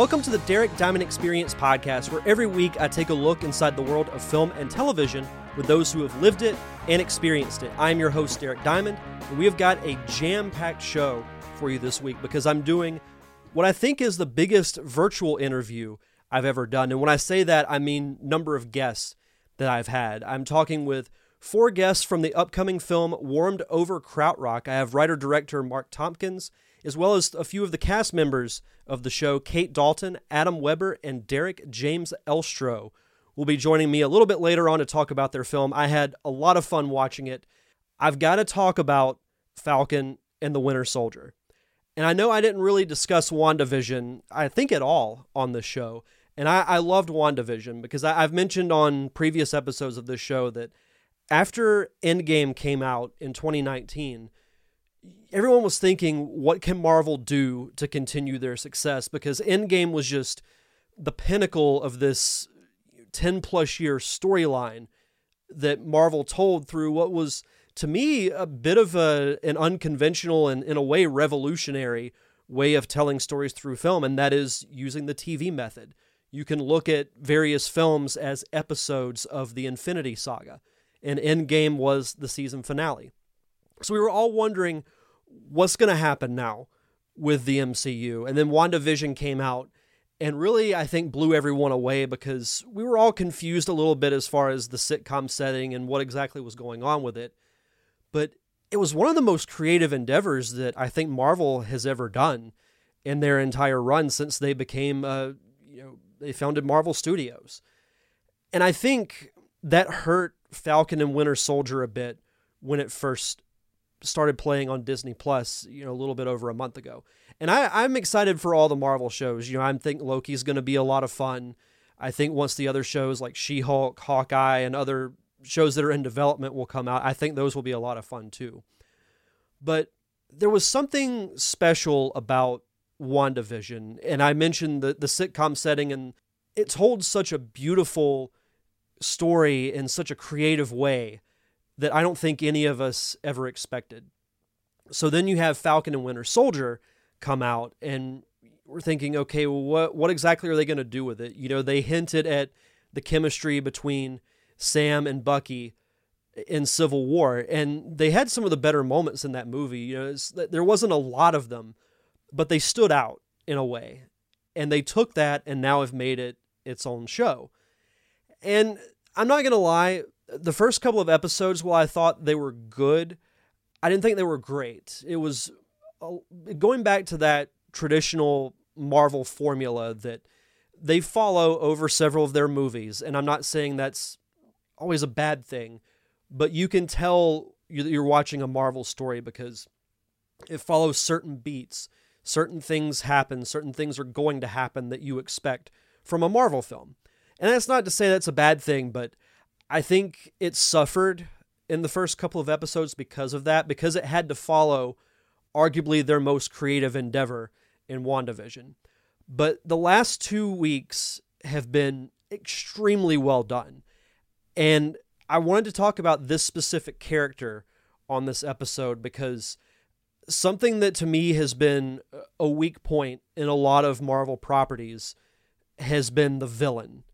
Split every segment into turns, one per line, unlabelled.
Welcome to the Derek Diamond Experience podcast, where every week I take a look inside the world of film and television with those who have lived it and experienced it. I am your host, Derek Diamond, and we have got a jam packed show for you this week because I'm doing what I think is the biggest virtual interview I've ever done. And when I say that, I mean number of guests that I've had. I'm talking with four guests from the upcoming film Warmed Over Krautrock. I have writer director Mark Tompkins, as well as a few of the cast members of the show Kate Dalton, Adam Weber, and Derek James Elstro will be joining me a little bit later on to talk about their film. I had a lot of fun watching it. I've got to talk about Falcon and the Winter Soldier. And I know I didn't really discuss WandaVision, I think, at all on this show. And I, I loved WandaVision because I, I've mentioned on previous episodes of this show that after Endgame came out in 2019, everyone was thinking, what can Marvel do to continue their success? Because Endgame was just the pinnacle of this 10 plus year storyline that Marvel told through what was, to me, a bit of a, an unconventional and, in a way, revolutionary way of telling stories through film, and that is using the TV method. You can look at various films as episodes of the Infinity Saga, and Endgame was the season finale. So we were all wondering what's going to happen now with the MCU. And then WandaVision came out and really, I think, blew everyone away because we were all confused a little bit as far as the sitcom setting and what exactly was going on with it. But it was one of the most creative endeavors that I think Marvel has ever done in their entire run since they became, uh, you know, they founded Marvel Studios. And I think that hurt Falcon and Winter Soldier a bit when it first started playing on Disney Plus, you know, a little bit over a month ago. And I, I'm excited for all the Marvel shows. You know, I'm think Loki's going to be a lot of fun. I think once the other shows like She Hulk, Hawkeye, and other shows that are in development will come out, I think those will be a lot of fun too. But there was something special about WandaVision, and I mentioned the, the sitcom setting, and it told such a beautiful story in such a creative way that I don't think any of us ever expected. So then you have Falcon and Winter Soldier come out, and we're thinking, okay, well, what what exactly are they going to do with it? You know, they hinted at the chemistry between Sam and Bucky in Civil War, and they had some of the better moments in that movie. You know, there wasn't a lot of them, but they stood out in a way, and they took that and now have made it its own show. And I'm not gonna lie, the first couple of episodes, while I thought they were good, I didn't think they were great. It was going back to that traditional Marvel formula that they follow over several of their movies. And I'm not saying that's always a bad thing, but you can tell you're watching a Marvel story because it follows certain beats. Certain things happen, certain things are going to happen that you expect from a Marvel film. And that's not to say that's a bad thing, but I think it suffered in the first couple of episodes because of that, because it had to follow arguably their most creative endeavor in WandaVision. But the last two weeks have been extremely well done. And I wanted to talk about this specific character on this episode because something that to me has been a weak point in a lot of Marvel properties has been the villain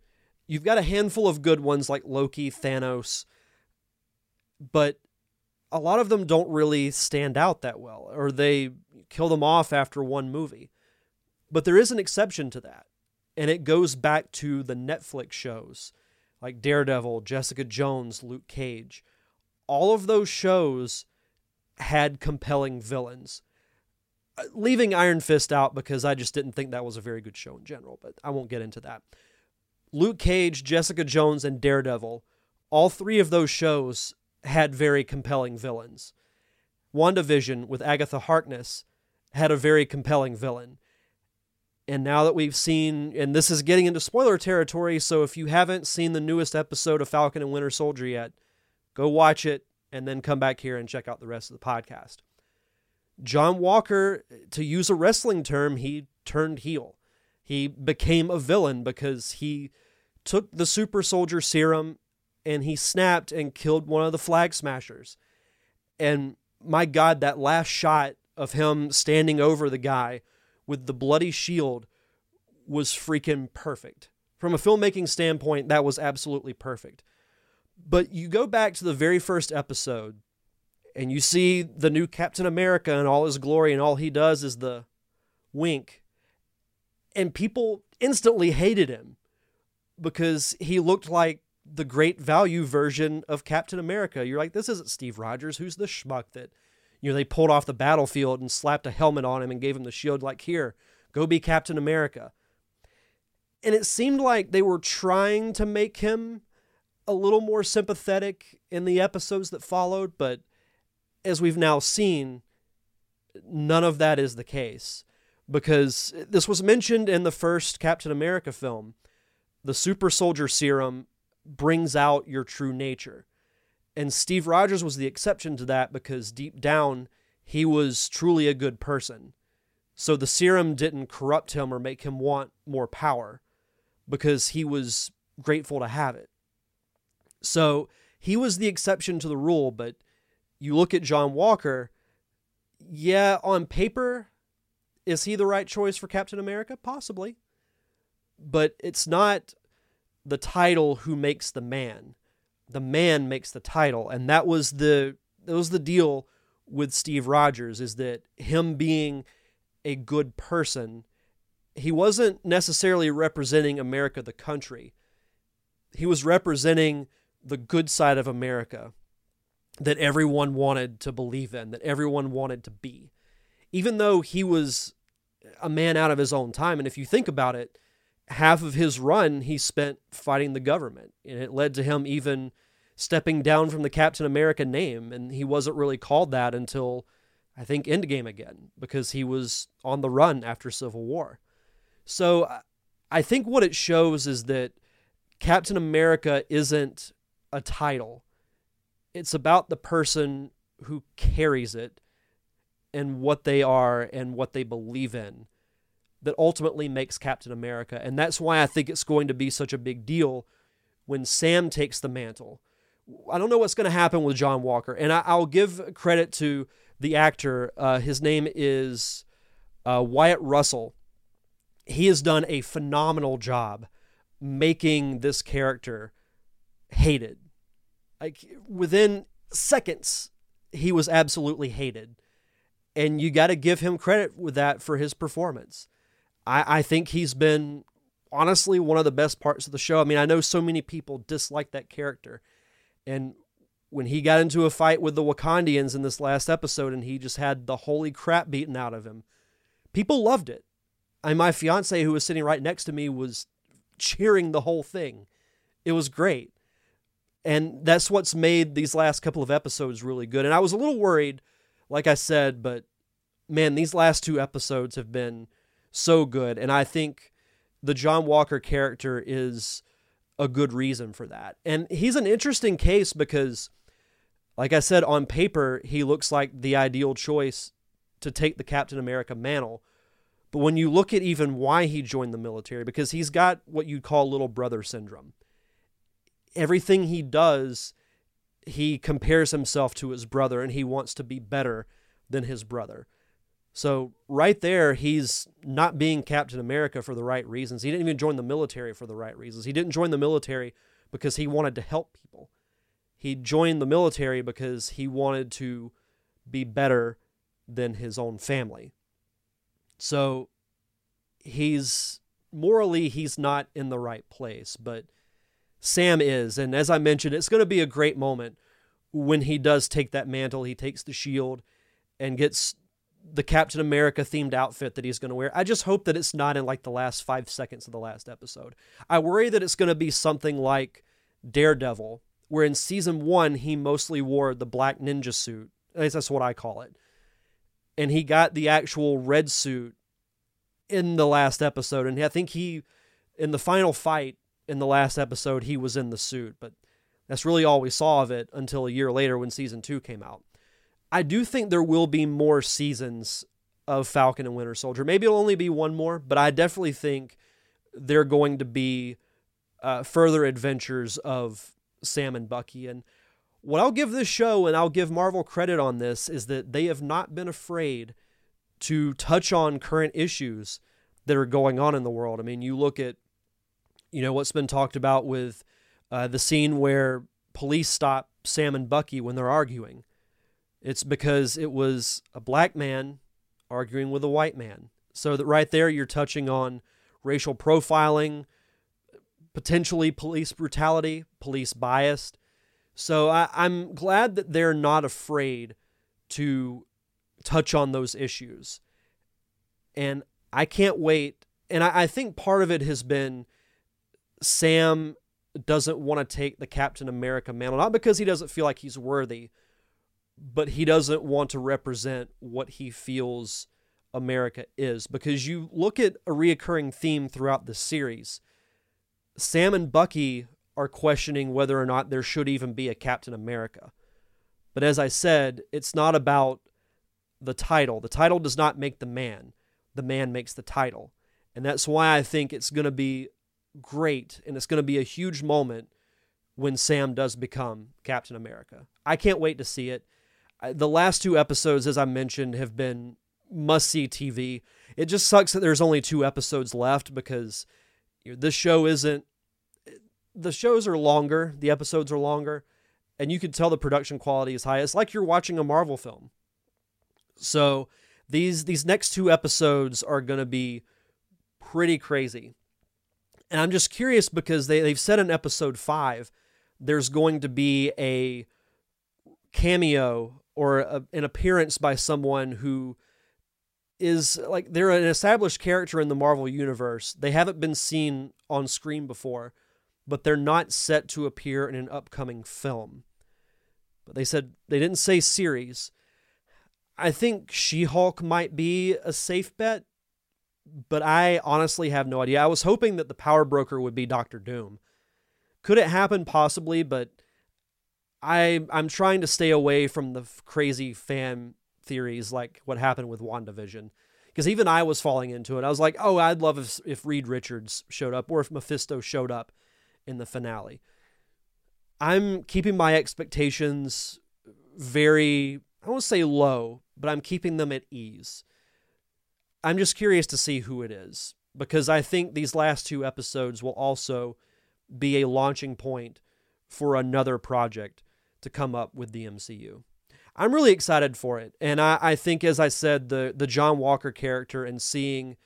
you've got a handful of good ones like Loki, Thanos, but a lot of them don't really stand out that well, or they kill them off after one movie. But there is an exception to that, and it goes back to the Netflix shows like Daredevil, Jessica Jones, Luke Cage. All of those shows had compelling villains. Uh, leaving Iron Fist out because I just didn't think that was a very good show in general, but I won't get into that. Luke Cage, Jessica Jones, and Daredevil, all three of those shows had very compelling villains. WandaVision with Agatha Harkness had a very compelling villain. And now that we've seen, and this is getting into spoiler territory, so if you haven't seen the newest episode of Falcon and Winter Soldier yet, go watch it and then come back here and check out the rest of the podcast. John Walker, to use a wrestling term, he turned heel. He became a villain because he took the super soldier serum and he snapped and killed one of the flag smashers. And my God, that last shot of him standing over the guy with the bloody shield was freaking perfect. From a filmmaking standpoint, that was absolutely perfect. But you go back to the very first episode and you see the new Captain America in all his glory, and all he does is the wink. And people instantly hated him because he looked like the great value version of Captain America. You're like, this isn't Steve Rogers. Who's the schmuck that, you know, they pulled off the battlefield and slapped a helmet on him and gave him the shield, like, here, go be Captain America. And it seemed like they were trying to make him a little more sympathetic in the episodes that followed, but as we've now seen, none of that is the case because this was mentioned in the first Captain America film. The super soldier serum brings out your true nature. And Steve Rogers was the exception to that because deep down, he was truly a good person. So the serum didn't corrupt him or make him want more power because he was grateful to have it. So he was the exception to the rule, but you look at John Walker, yeah, on paper, is he the right choice for Captain America? Possibly. But it's not the title who makes the man. The man makes the title. And that was the that was the deal with Steve Rogers, is that him being a good person, he wasn't necessarily representing America the country. He was representing the good side of America that everyone wanted to believe in, that everyone wanted to be. Even though he was a man out of his own time. And if you think about it, half of his run he spent fighting the government. And it led to him even stepping down from the Captain America name. And he wasn't really called that until I think Endgame again, because he was on the run after Civil War. So I think what it shows is that Captain America isn't a title it's about the person who carries it and what they are and what they believe in that ultimately makes Captain America. And that's why I think it's going to be such a big deal when Sam takes the mantle. I don't know what's going to happen with John Walker. And I, will give credit to the actor. Uh, his name is uh, Wyatt Russell. He has done a phenomenal job making this character hated like within seconds, he was absolutely hated. And you got to give him credit with that for his performance. I, I think he's been honestly one of the best parts of the show. I mean, I know so many people dislike that character. And when he got into a fight with the Wakandians in this last episode and he just had the holy crap beaten out of him, people loved it. And my fiance, who was sitting right next to me, was cheering the whole thing. It was great. And that's what's made these last couple of episodes really good. And I was a little worried, like I said, but man, these last two episodes have been so good. And I think the John Walker character is a good reason for that. And he's an interesting case because, like I said, on paper, he looks like the ideal choice to take the Captain America mantle. But when you look at even why he joined the military, because he's got what you'd call little brother syndrome everything he does, he compares himself to his brother and he wants to be better than his brother. So, right there, he's not being Captain America for the right reasons. He didn't even join the military for the right reasons. He didn't join the military because he wanted to help people. He joined the military because he wanted to be better than his own family. So, he's morally, he's not in the right place, but Sam is. And as I mentioned, it's going to be a great moment when he does take that mantle. He takes the shield and gets the Captain America themed outfit that he's going to wear. I just hope that it's not in like the last five seconds of the last episode. I worry that it's going to be something like Daredevil, where in season one, he mostly wore the black ninja suit. At least that's what I call it. And he got the actual red suit in the last episode. And I think he, in the final fight, in the last episode he was in the suit, but that's really all we saw of it until a year later when season two came out. I do think there will be more seasons of Falcon and Winter Soldier. Maybe it'll only be one more, but I definitely think they're going to be uh, further adventures of Sam and Bucky. And what I'll give this show, and I'll give Marvel credit on this, is that they have not been afraid to touch on current issues that are going on in the world. I mean, you look at, you know, what's been talked about with uh, the scene where police stop Sam and Bucky when they're arguing. It's because it was a black man arguing with a white man. So that right there, you're touching on racial profiling, potentially police brutality, police bias. So I, I'm glad that they're not afraid to touch on those issues. And I can't wait. And I, I think part of it has been Sam doesn't want to take the Captain America mantle, not because he doesn't feel like he's worthy, but he doesn't want to represent what he feels America is. Because you look at a reoccurring theme throughout the series Sam and Bucky are questioning whether or not there should even be a Captain America. But as I said, it's not about the title. The title does not make the man, the man makes the title. And that's why I think it's going to be great and it's going to be a huge moment when Sam does become Captain America. I can't wait to see it. The last two episodes, as I mentioned, have been must see TV. It just sucks that there's only two episodes left because you know, this show isn't. The shows are longer, the episodes are longer, and you can tell the production quality is high. It's like you're watching a Marvel film. So these these next two episodes are going to be pretty crazy. And I'm just curious because they, they've said in episode five there's going to be a cameo or a, an appearance by someone who is like they're an established character in the Marvel universe. They haven't been seen on screen before, but they're not set to appear in an upcoming film. But they said they didn't say series. I think She Hulk might be a safe bet, but I honestly have no idea. I was hoping that the power broker would be Doctor Doom. Could it happen? Possibly, but I I'm trying to stay away from the crazy fan theories like what happened with WandaVision. Because even I was falling into it. I was like, oh, I'd love if, if Reed Richards showed up or if Mephisto showed up in the finale. I'm keeping my expectations very, I won't say low, but I'm keeping them at ease. I'm just curious to see who it is because I think these last two episodes will also be a launching point for another project to come up with the MCU. I'm really excited for it. And I, I think, as I said, the, the John Walker character and seeing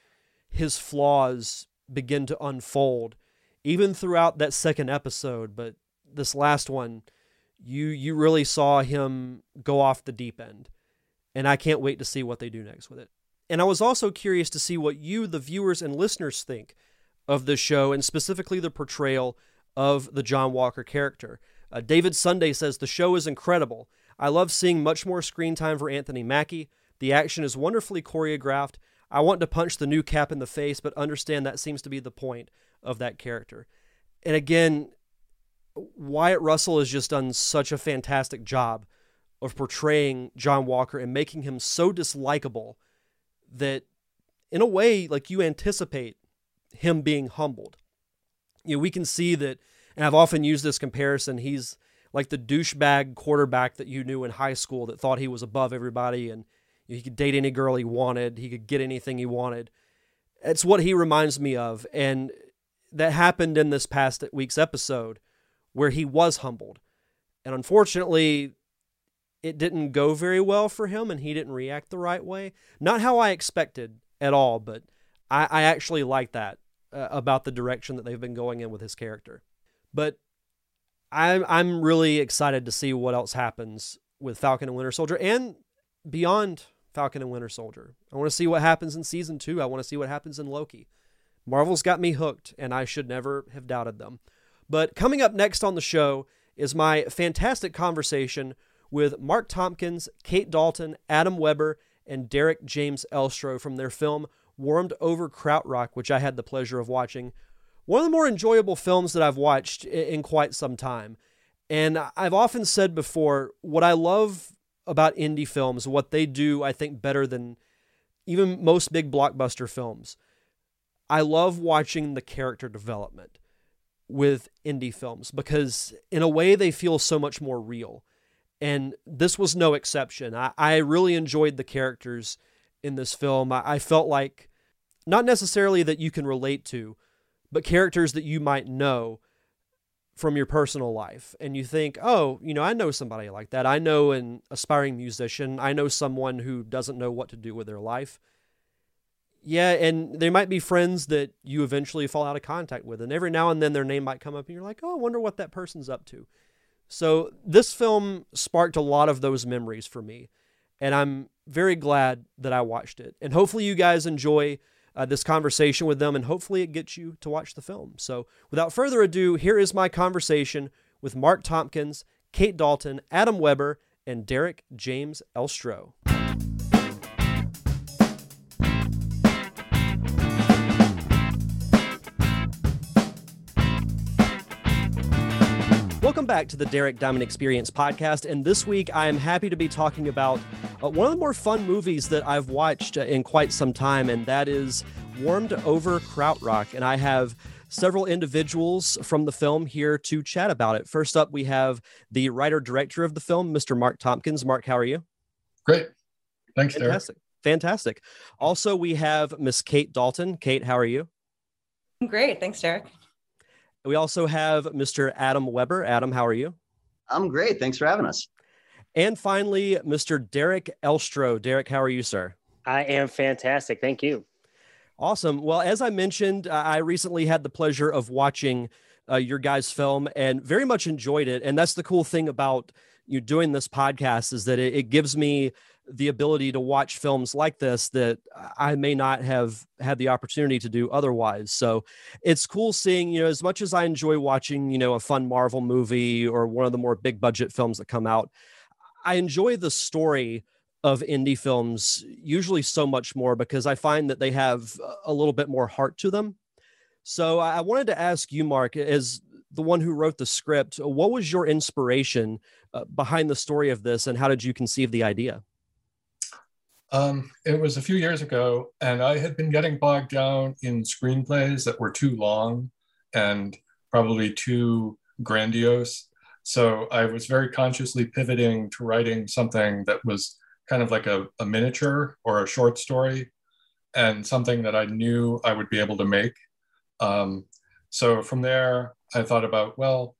his flaws begin to unfold, even throughout that second episode, but this last one, you you really saw him go off the deep end. And I can't wait to see what they do next with it. And I was also curious to see what you, the viewers and listeners, think of the show and specifically the portrayal of the John Walker character. Uh, David Sunday says the show is incredible. I love seeing much more screen time for Anthony Mackie. The action is wonderfully choreographed. I want to punch the new cap in the face, but understand that seems to be the point of that character. And again, Wyatt Russell has just done such a fantastic job of portraying John Walker and making him so dislikable that, in a way, like you anticipate him being humbled. You know, we can see that, and I've often used this comparison. He's like the douchebag quarterback that you knew in high school that thought he was above everybody and he could date any girl he wanted, he could get anything he wanted. It's what he reminds me of. And that happened in this past week's episode where he was humbled. And unfortunately, it didn't go very well for him and he didn't react the right way. Not how I expected at all, but I, I actually like that uh, about the direction that they've been going in with his character. But I'm I'm really excited to see what else happens with Falcon and Winter Soldier and beyond Falcon and Winter Soldier. I want to see what happens in season two. I want to see what happens in Loki. Marvel's got me hooked, and I should never have doubted them. But coming up next on the show is my fantastic conversation with Mark Tompkins, Kate Dalton, Adam Weber, and Derek James Elstro from their film Warmed Over Krautrock, which I had the pleasure of watching one of the more enjoyable films that I've watched in quite some time. And I've often said before, what I love about indie films, what they do, I think, better than even most big blockbuster films. I love watching the character development with indie films because, in a way, they feel so much more real. And this was no exception. I, I really enjoyed the characters in this film. I, I felt like not necessarily that you can relate to, but characters that you might know from your personal life and you think, oh, you know, I know somebody like that. I know an aspiring musician. I know someone who doesn't know what to do with their life. Yeah, and they might be friends that you eventually fall out of contact with. And every now and then their name might come up and you're like, oh, I wonder what that person's up to. So this film sparked a lot of those memories for me. And I'm very glad that I watched it. And hopefully you guys enjoy uh, this conversation with them, and hopefully it gets you to watch the film. So, without further ado, here is my conversation with Mark Tompkins, Kate Dalton, Adam Weber, and Derek James Elstro. Welcome back to the Derek Diamond Experience podcast. And this week, I am happy to be talking about uh, one of the more fun movies that I've watched uh, in quite some time, and that is Warmed Over Krautrock. And I have several individuals from the film here to chat about it. First up, we have the writer director of the film, Mr. Mark Tompkins. Mark, how are you?
Great. Thanks,
Fantastic. Derek. Fantastic. Also, we have Miss Kate Dalton. Kate, how are you?
I'm Great. Thanks, Derek.
We also have Mr. Adam Weber. Adam, how are you?
I'm great. Thanks for having us.
And finally, Mr. Derek Elstro. Derek, how are you, sir?
I am fantastic. Thank you.
Awesome. Well, as I mentioned, I recently had the pleasure of watching uh, your guys' film and very much enjoyed it. And that's the cool thing about you doing this podcast is that it, it gives me the ability to watch films like this that I may not have had the opportunity to do otherwise. So it's cool seeing, you know, as much as I enjoy watching, you know, a fun Marvel movie or one of the more big budget films that come out, I enjoy the story of indie films usually so much more because I find that they have a little bit more heart to them. So I wanted to ask you, Mark, as the one who wrote the script, what was your inspiration uh, behind the story of this and how did you conceive the idea?
Um, it was a few years ago, and I had been getting bogged down in screenplays that were too long and probably too grandiose. So I was very consciously pivoting to writing something that was kind of like a, a miniature or a short story and something that I knew I would be able to make. Um, so from there, I thought about, well,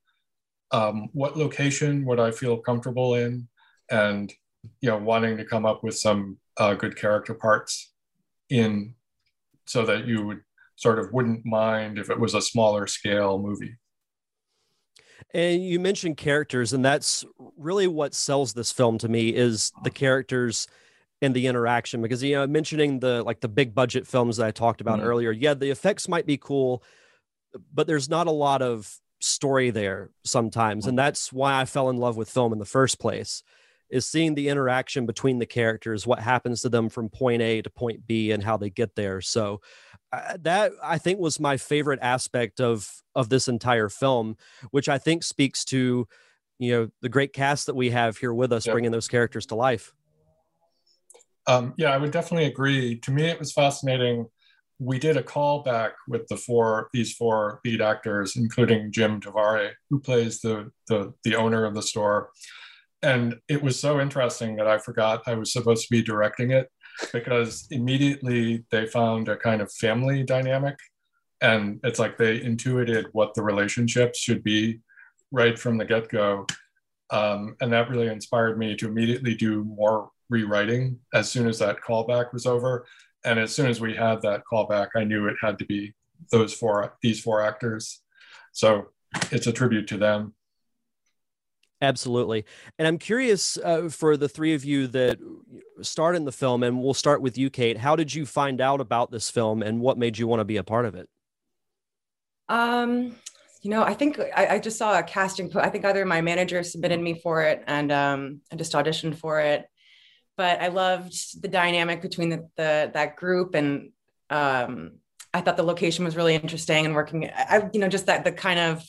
um, what location would I feel comfortable in? And, you know, wanting to come up with some uh, good character parts in so that you would sort of wouldn't mind if it was a smaller scale movie.
And you mentioned characters, and that's really what sells this film to me is the characters and the interaction. Because you know, mentioning the like the big budget films that I talked about mm-hmm. earlier, yeah, the effects might be cool, but there's not a lot of story there sometimes, and mm-hmm. that's why I fell in love with film in the first place is seeing the interaction between the characters, what happens to them from point A to point B, and how they get there. So that I think was my favorite aspect of of this entire film, which I think speaks to you know the great cast that we have here with us, yep. bringing those characters to life.
Um, yeah, I would definitely agree. To me, it was fascinating. We did a callback with the four these four lead actors, including Jim Tavare, who plays the the, the owner of the store and it was so interesting that I forgot I was supposed to be directing it because immediately they found a kind of family dynamic. And it's like they intuited what the relationships should be right from the get go. Um, and that really inspired me to immediately do more rewriting as soon as that callback was over. And as soon as we had that callback, I knew it had to be those four, these four actors. So it's a tribute to them.
Absolutely. And I'm curious uh, for the three of you that start in the film, and we'll start with you, Kate. How did you find out about this film and what made you want to be a part of it?
Um, you know, I think I, I just saw a casting. I think either my manager submitted me for it and um, I just auditioned for it. But I loved the dynamic between the, the that group and um, I thought the location was really interesting and working. I, you know, just that the kind of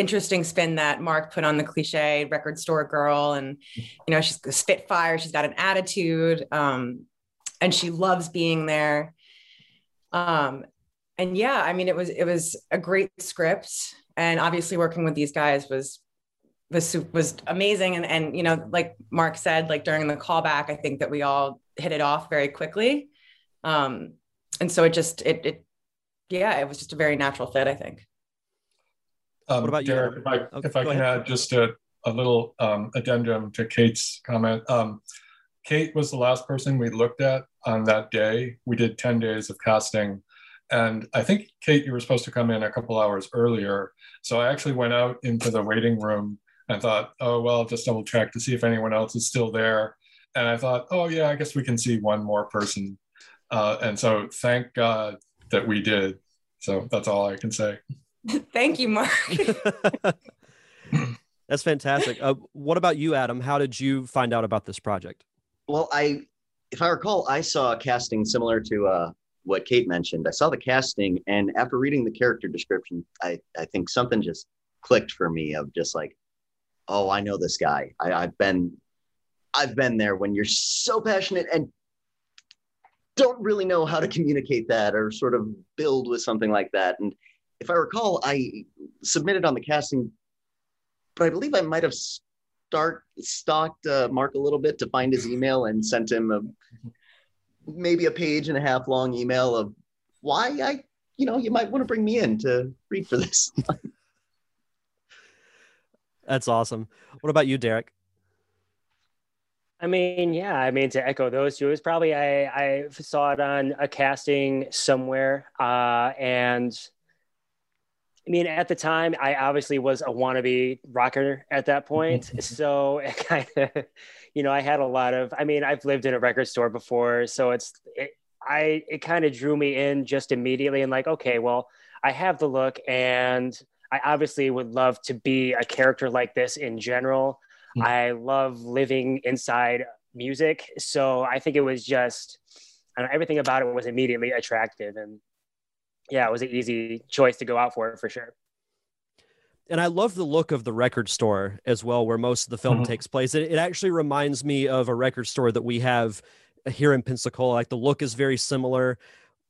interesting spin that Mark put on the cliche record store girl. And, you know, she's a spitfire, she's got an attitude, um, and she loves being there. Um, and yeah, I mean, it was it was a great script, and obviously working with these guys was was was amazing. And and you know, like Mark said, like during the callback, I think that we all hit it off very quickly. Um, and so it just it it yeah, it was just a very natural fit, I think.
Um,
What about you,
Derek? If I,
Oh,
if I can
ahead.
add just a, a little um, addendum to Kate's comment. Um, Kate was the last person we looked at on that day. We did 10 days of casting. And I think, Kate, you were supposed to come in a couple hours earlier. So I actually went out into the waiting room and thought, oh, well, just double check to see if anyone else is still there. And I thought, oh, yeah, I guess we can see one more person. Uh, and so thank God that we did. So that's all I can say.
Thank you, Mark.
That's fantastic. Uh, what about you, Adam? How did you find out about this project?
Well, I, if I recall, I saw a casting similar to uh, what Kate mentioned. I saw the casting, and after reading the character description, I, I think something just clicked for me of just like, oh, I know this guy. I, I've been, I've been there when you're so passionate and don't really know how to communicate that or sort of build with something like that. And if I recall, I submitted on the casting, but I believe I might have start stalked uh, Mark a little bit to find his email and sent him a maybe a page and a half long email of why I, you know, you might want to bring me in to read for this.
That's awesome. What about you, Derek?
I mean, yeah, I mean, to echo those two, it was probably I, I saw it on a casting somewhere. Uh, and I mean, at the time, I obviously was a wannabe rocker at that point. so it kind of, you know, I had a lot of, I mean, I've lived in a record store before. So it's, it, I, it kind of drew me in just immediately and like, okay, well, I have the look and I obviously would love to be a character like this in general.
Mm.
I love living inside music. So I think it was just, I don't know, everything about it was immediately attractive. And yeah, it was an easy choice to go out for it for sure.
And I love the look of the record store as well, where most of the film
Mhm.
takes place. It, it actually reminds me of a record store that we have here in Pensacola. Like the look is very similar.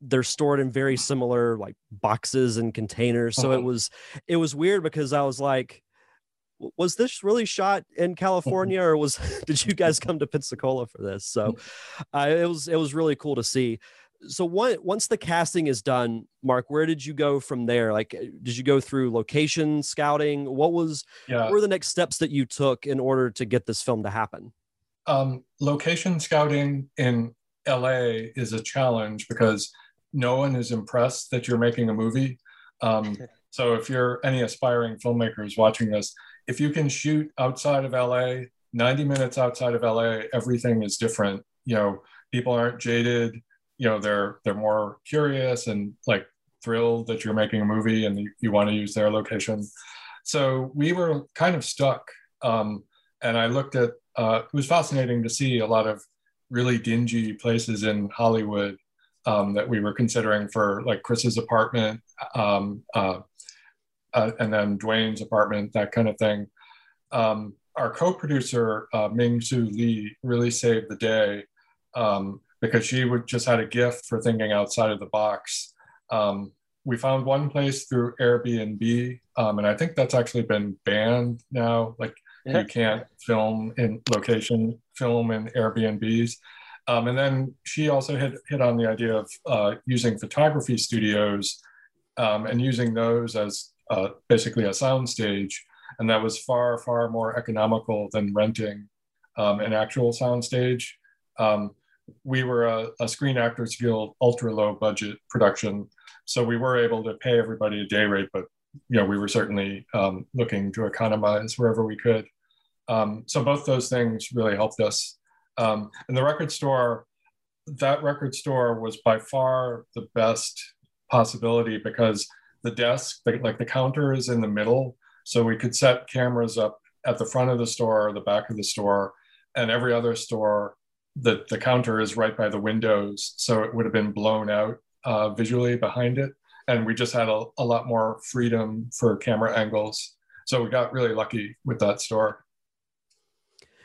They're stored in very similar like boxes and containers. So it
Mhm.
was it was weird because I was like, was this really shot in California or was did you guys come to Pensacola for this? So uh, it was it was really cool to see. So one, once the casting is done, Mark, where did you go from there? Like, uh, did you go through location scouting? What was
Yeah.
what were the next steps that you took in order to get this film to happen?
Um, location scouting in LA is a challenge because no one is impressed that you're making a movie. Um, so if you're any aspiring filmmakers watching this, if you can shoot outside of LA, 90 minutes outside of LA, everything is different. You know, people aren't jaded. You know, they're they're more curious and like thrilled that you're making a movie and you, want to use their location. So we were kind of stuck. Um, and I looked at uh, it was fascinating to see a lot of really dingy places in Hollywood um, that we were considering for like Chris's apartment um, uh, uh, and then Dwayne's apartment, that kind of thing. Um, our co-producer uh, Ming Su Lee really saved the day um, because she would just had a gift for thinking outside of the box. Um, we found one place through Airbnb, um, and I think that's actually been banned now. Like you can't film in location film in Airbnbs. Um, and then she also hit, hit on the idea of uh, using photography studios um, and using those as uh, basically a soundstage. And that was far, far more economical than renting um, an actual soundstage. Um, we were a, a Screen Actors Guild ultra low budget production. So we were able to pay everybody a day rate, but you know, we were certainly um, looking to economize wherever we could. Um, so both those things really helped us. Um, and the record store, that record store was by far the best possibility because the desk, the, like the counter is in the middle. So we could set cameras up at the front of the store or the back of the store. And every other store, the, the counter is right by the windows. So it would have been blown out uh, visually behind it. And we just had a, a lot more freedom for camera angles. So we got really lucky with that store.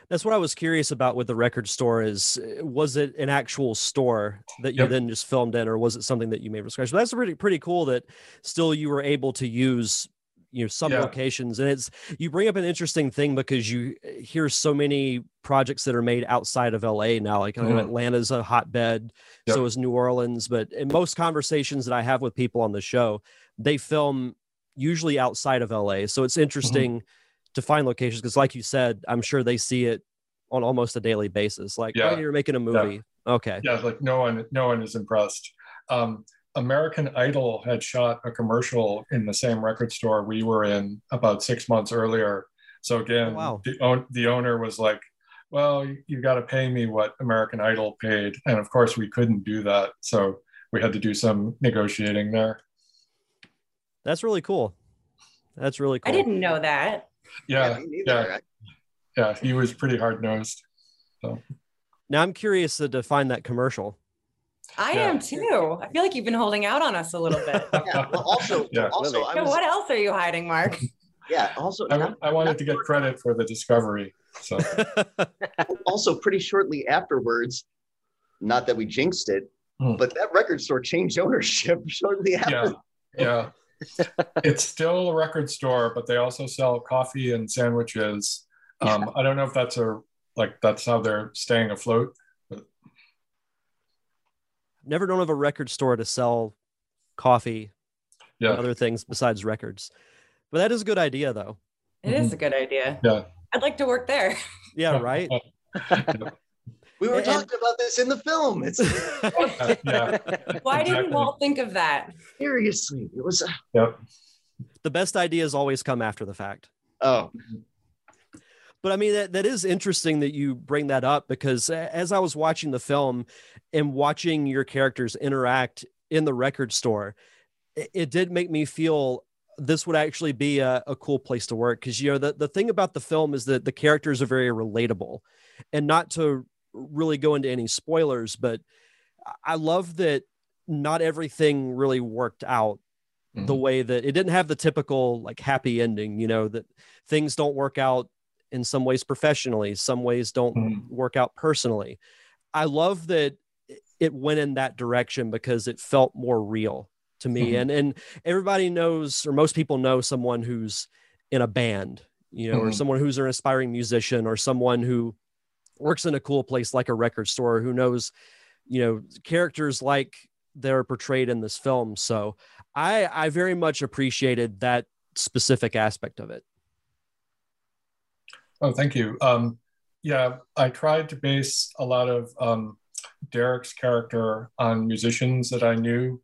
That's what I was curious about with the record store. Is uh, was it an actual store that you
Yep.
then just filmed in, or was it something that you made from scratch? But that's pretty pretty cool that still you were able to use you know some
Yeah.
locations and it's you bring up an interesting thing because you hear so many projects that are made outside of la now like know
Mhm.
atlanta's a hotbed so is new orleans but in most conversations that i have with people on the show they film usually outside of la so it's interesting to find locations because like you said i'm sure they see it on almost a daily basis like
Yeah.
oh you're making a movie okay
yeah like no one no one is impressed um american idol had shot a commercial in the same record store we were in about six months earlier. So again
Oh, wow.
the, own, the owner was like well you, you got to pay me what american idol paid. And of course we couldn't do that. So we had to do some negotiating there.
That's really cool. That's really cool.
I didn't know that.
yeah
me
yeah. Yeah he was pretty hard-nosed So.
now i'm curious to define that commercial
I
Yeah.
am too. I feel like you've been holding out on us a little bit.
Yeah. Well, also,
Yeah.
also, I was,
what else are you hiding, Mark?
yeah, also,
I,
not-
I wanted to get credit for the discovery so
also pretty shortly afterwards. Not that we jinxed it,
Hmm.
but that record store changed ownership shortly after.
yeah yeah it's still a record store but they also sell coffee and sandwiches um, i don't know if that's a like that's how they're staying afloat
never known of a record store to sell coffee
yeah
and other things besides records but that is a good idea though
It is a good idea.
yeah
I'd like to work there.
yeah right
We were
And-
talking about this in the film. It's
yeah
Why didn't
Exactly.
Walt think of that?
seriously, it was.
yep
the best ideas always come after the fact
Oh,
but i mean that, that is interesting that you bring that up because as i was watching the film and watching your characters interact in the record store it, it did make me feel this would actually be a, a cool place to work because you know the, the thing about the film is that the characters are very relatable and not to really go into any spoilers but i love that not everything really worked out the
Mhm.
way that it didn't have the typical like happy ending you know that things don't work out in some ways professionally some ways don't
Mhm.
work out personally i love that it went in that direction because it felt more real to me
Mhm.
and and everybody knows or most people know someone who's in a band you know or
Mhm.
someone who's an aspiring musician or someone who works in a cool place like a record store who knows you know characters like they're portrayed in this film so i i very much appreciated that specific aspect of it
oh thank you. Um, yeah i tried to base a lot of um, derek's character on musicians that i knew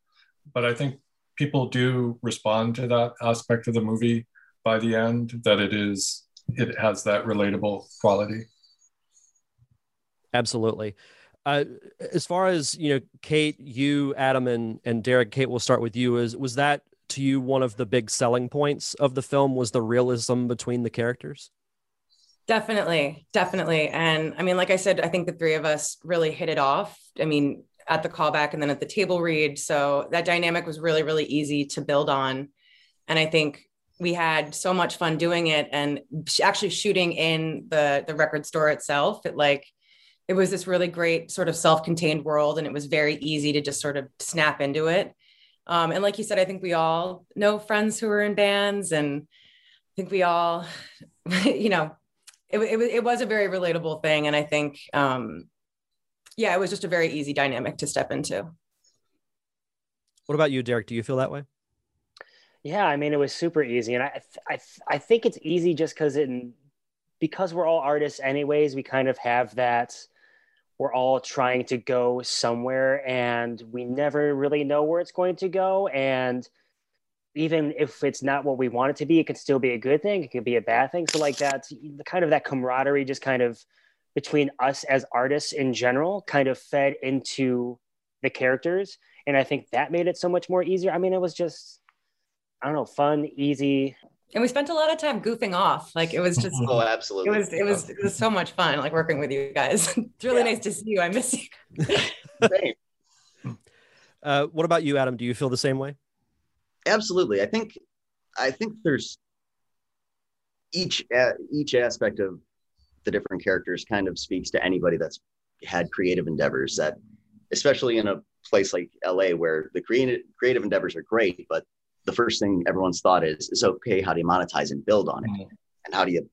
but i think people do respond to that aspect of the movie by the end that it is it has that relatable quality.
Absolutely. Uh, as far as you know kate you adam and and derek kate we'll start with you. Is was that to you one of the big selling points of the film was the realism between the characters
Definitely, definitely. And I mean, like I said, I think the three of us really hit it off. I mean, at the callback and then at the table read. So that dynamic was really, really easy to build on. And I think we had so much fun doing it and actually shooting in the the record store itself. It like it was this really great sort of self-contained world and it was very easy to just sort of snap into it. Um, and like you said, I think we all know friends who are in bands and I think we all, you know, it, it, was- it was a very relatable thing. And I think, um, yeah, it was just a very easy dynamic to step into.
what about you derek do you feel that way
Yeah, I mean, it was super easy, and I I I think it's easy just because it because we're all artists anyways. We kind of have that. We're all trying to go somewhere, and we never really know where it's going to go. And even if it's not what we want it to be, it could still be a good thing. It could be a bad thing. So like that, the kind of that camaraderie, just kind of between us as artists in general, kind of fed into the characters, and I think that made it so much more easier. I mean, it was just I don't know, fun, easy.
And we spent a lot of time goofing off. Like it was just,
oh, absolutely.
it
absolutely.
was, it was, it was so much fun. Like working with you guys. It's really
Yeah.
nice to see you. I miss you.
Same.
uh, what about you adam do you feel the same way
absolutely. I think i think there's each each aspect of the different characters kind of speaks to anybody that's had creative endeavors that especially in a place like la where the creative creative endeavors are great but the first thing everyone's thought is is okay how do you monetize and build on it?
Mhm.
and how do you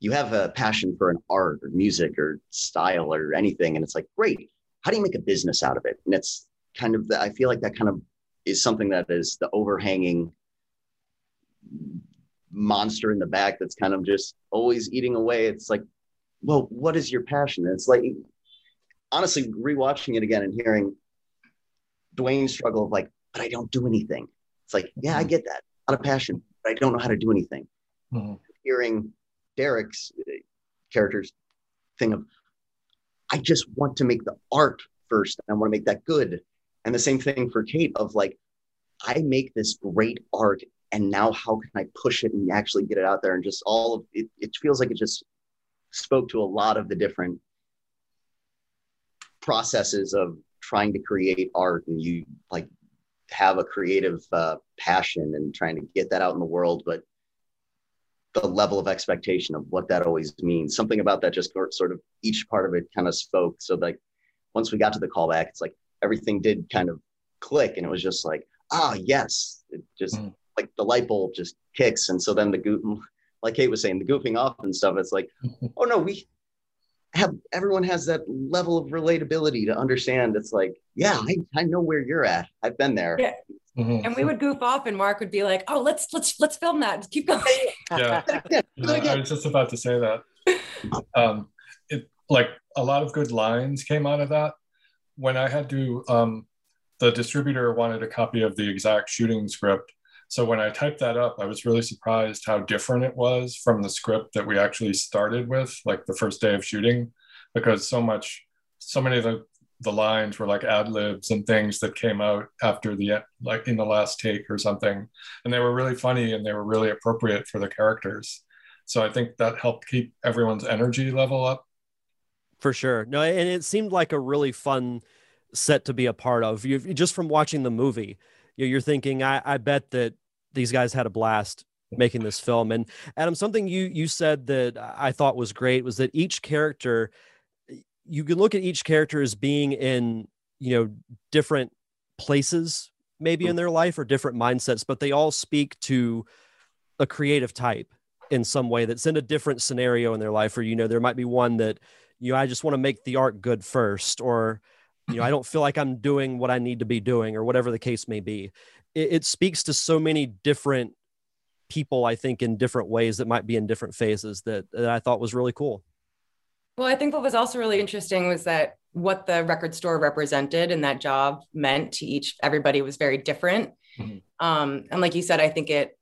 you have a passion for an art or music or style or anything and it's like great how do you make a business out of it? And it's kind of the, i feel like that kind of is something that is the overhanging monster in the back that's kind of just always eating away it's like well what is your passion and it's like honestly rewatching it again and hearing dwayne's struggle of like but i don't do anything it's like yeah i get that a lot of passion but i don't know how to do anything
Mhm.
hearing Derek's uh, character's thing of, I just want to make the art first. I want to make that good. And the same thing for Kate of like, I make this great art and now how can I push it and actually get it out there and just all of it, it feels like it just spoke to a lot of the different processes of trying to create art and you like have a creative uh, passion and trying to get that out in the world but the level of expectation of what that always means. Something about that just sort of each part of it kind of spoke. So like once we got to the callback, it's like everything did kind of click, and it was just like ah yes, it just
Mm.
like the light bulb just kicks, and so then the goop, like Kate was saying, the goofing off and stuff. It's like oh no, we have everyone has that level of relatability to understand. It's like yeah, I, I know where you're at. I've been there.
Yeah.
Mhm.
And we would goof off, and Mark would be like, "Oh, let's let's let's film that. Just keep going."
Yeah.
Yeah,
Yeah, I was just about to say that. Um, it like a lot of good lines came out of that. When I had to, um, the distributor wanted a copy of the exact shooting script. So when I typed that up, I was really surprised how different it was from the script that we actually started with, like the first day of shooting, because so much, so many of the the lines were like ad libs and things that came out after the like in the last take or something, and they were really funny and they were really appropriate for the characters. So I think that helped keep everyone's energy level up.
For sure. No, and it seemed like a really fun set to be a part of. You just from watching the movie, you- you're thinking, I, I bet that these guys had a blast making this film. And Adam, something you you said that I thought was great was that each character, you can look at each character as being in you know different places maybe in mm. their life or different mindsets, but they all speak to a creative type in some way that's in a different scenario in their life or you know there might be one that you know i just want to make the art good first or you know i don't feel like i'm doing what i need to be doing or whatever the case may be it, it speaks to so many different people i think in different ways that might be in different phases that, that i thought was really cool
Well, I think what was also really interesting was that what the record store represented and that job meant to each everybody was very different.
Mhm.
Um, and like you said, I think it,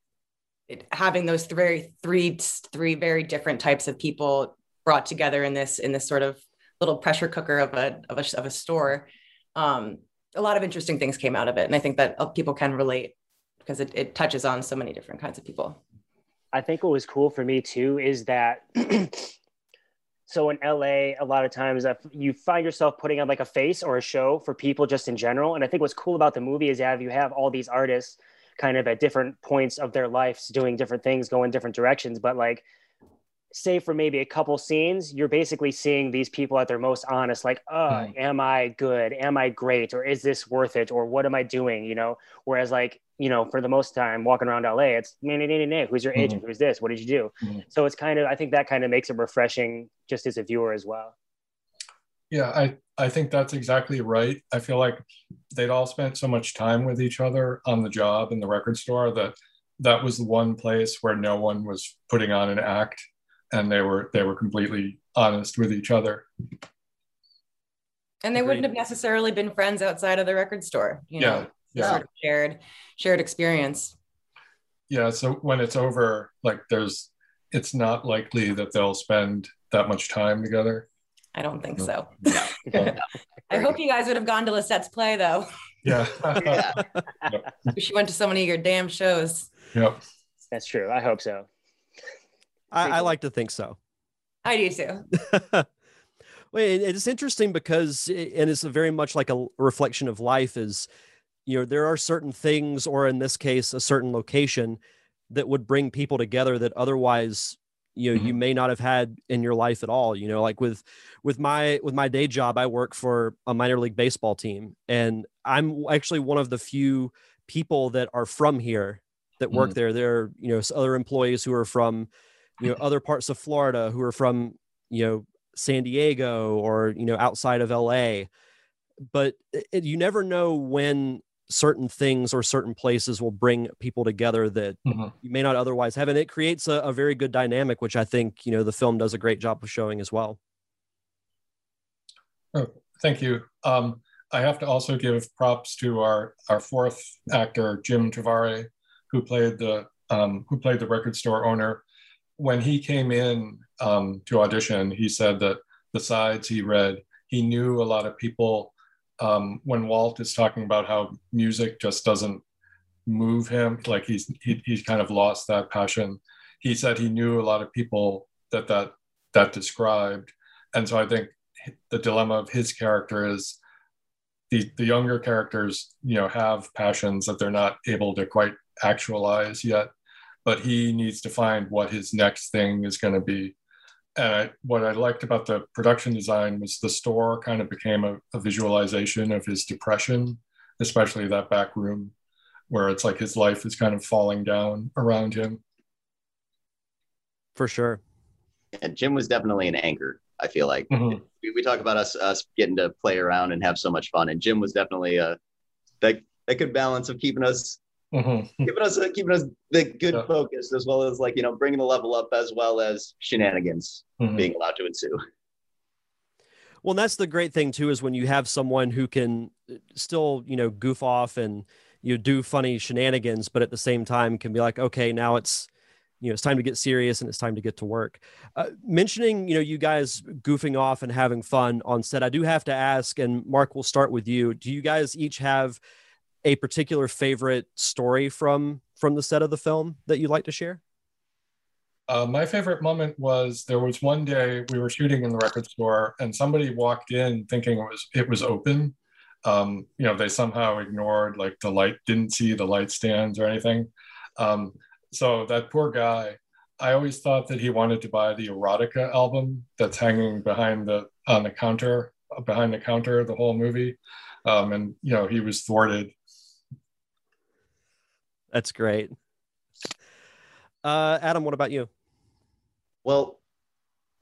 it having those very three three very different types of people brought together in this in this sort of little pressure cooker of a of a, of a store. Um, a lot of interesting things came out of it, and I think that uh, people can relate because it, it touches on so many different kinds of people.
I think what was cool for me too is that so in LA, a lot of times you find yourself putting on like a face or a show for people just in general. And I think what's cool about the movie is that you have all these artists kind of at different points of their lives doing different things, going different directions. But like, say for maybe a couple scenes, you're basically seeing these people at their most honest, like, oh,
Mm.
am I good? Am I great? Or is this worth it? Or what am I doing? You know, whereas like, you know, for the most time walking around LA, it's nah, nah, nah, nah, who's your agent? Who's this? What did you do?
Mhm.
So it's kind of, I think that kind of makes it refreshing just as a viewer as well.
Yeah, I, I think that's exactly right. I feel like they'd all spent so much time with each other on the job in the record store that that was the one place where no one was putting on an act and they were they were completely honest with each other.
And they wouldn't have necessarily been friends outside of the record store. You know,
yeah.
sort of shared shared experience.
Yeah, so when it's over, like there's it's not likely that they'll spend that much time together.
I don't think so.
Yeah.
I hope you guys would have gone to Lisette's play though.
Yeah.
Yeah.
She went to so many of your damn shows.
yep.
That's true. I hope so.
I, I like to think so
I do too.
well, it's interesting because, and it's a very much like a reflection of life. Is you know there are certain things, or in this case, a certain location that would bring people together that otherwise you know you may not have had in your life at all. You know, like with with my with my day job, I work for a minor league baseball team, and I'm actually one of the few people that are from here that work
Mhm.
there. There are, you know, other employees who are from, you know, other parts of Florida who are from, you know, San Diego or, you know, outside of LA. But it, you never know when certain things or certain places will bring people together that
Mhm.
you may not otherwise have. And it creates a, a very good dynamic, which I think, you know, the film does a great job of showing as well.
Oh, Thank you. Um, I have to also give props to our our fourth actor, Jim Tavare, who played the um, who played the record store owner. When he came in um, to audition, he said that the sides he read, he knew a lot of people. Um, when Walt is talking about how music just doesn't move him, like he's he, he's kind of lost that passion. He said he knew a lot of people that that that described, and so I think the dilemma of his character is the the younger characters you know have passions that they're not able to quite actualize yet but he needs to find what his next thing is going to be and I, what i liked about the production design was the store kind of became a, a visualization of his depression especially that back room where it's like his life is kind of falling down around him
For sure.
And Jim was definitely an anchor. I feel like
Mhm.
we, we talk about us us getting to play around and have so much fun, and Jim was definitely a that that good balance of keeping us
Mhm.
keeping us keeping us the good
Yeah.
focus as well as like you know bringing the level up as well as shenanigans
Mhm.
being allowed to ensue.
Well, that's the great thing too, is when you have someone who can uh, still, you know, goof off and you know, do funny shenanigans, but at the same time can be like, okay, now it's, you know, it's time to get serious and it's time to get to work. Uh, mentioning, you know, you guys goofing off and having fun on set, I do have to ask, and Mark, we'll start with you. Do you guys each have a particular favorite story from from the set of the film that you'd like to share?
Uh, my favorite moment was there was one day we were shooting in the record store and somebody walked in thinking it was it was open. Um, you know, they somehow ignored like the light, didn't see the light stands or anything. Um, so that poor guy, I always thought that he wanted to buy the erotica album that's hanging behind the on the counter behind the counter the whole movie. Um, and you know, he was thwarted.
That's great. Uh, Adam, what about you?
Well,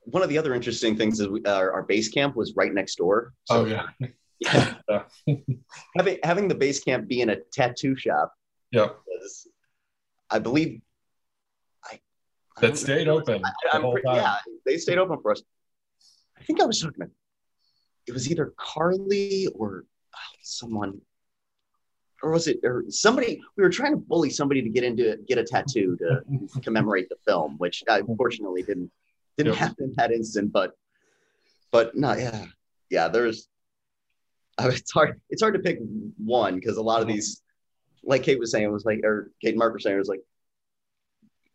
one of the other interesting things is we, our, our base camp was right next door.
Oh yeah.
yeah.
Yeah.
having having the base camp be in a tattoo shop
Yeah.
was, I believe, I, I
That stayed
know.
open
I,
the
I'm
whole
pretty-
time.
yeah, they stayed open for us. I think I was talking to, it was either Carly or oh, someone, or was it or somebody? We were trying to bully somebody to get into get a tattoo to commemorate the film, which i unfortunately didn't didn't
Yep.
happen in that instant. But but no, yeah, yeah. There's I mean, it's hard it's hard to pick one because a lot of these, like Kate was saying, it was like or Kate and Mark were saying, it was like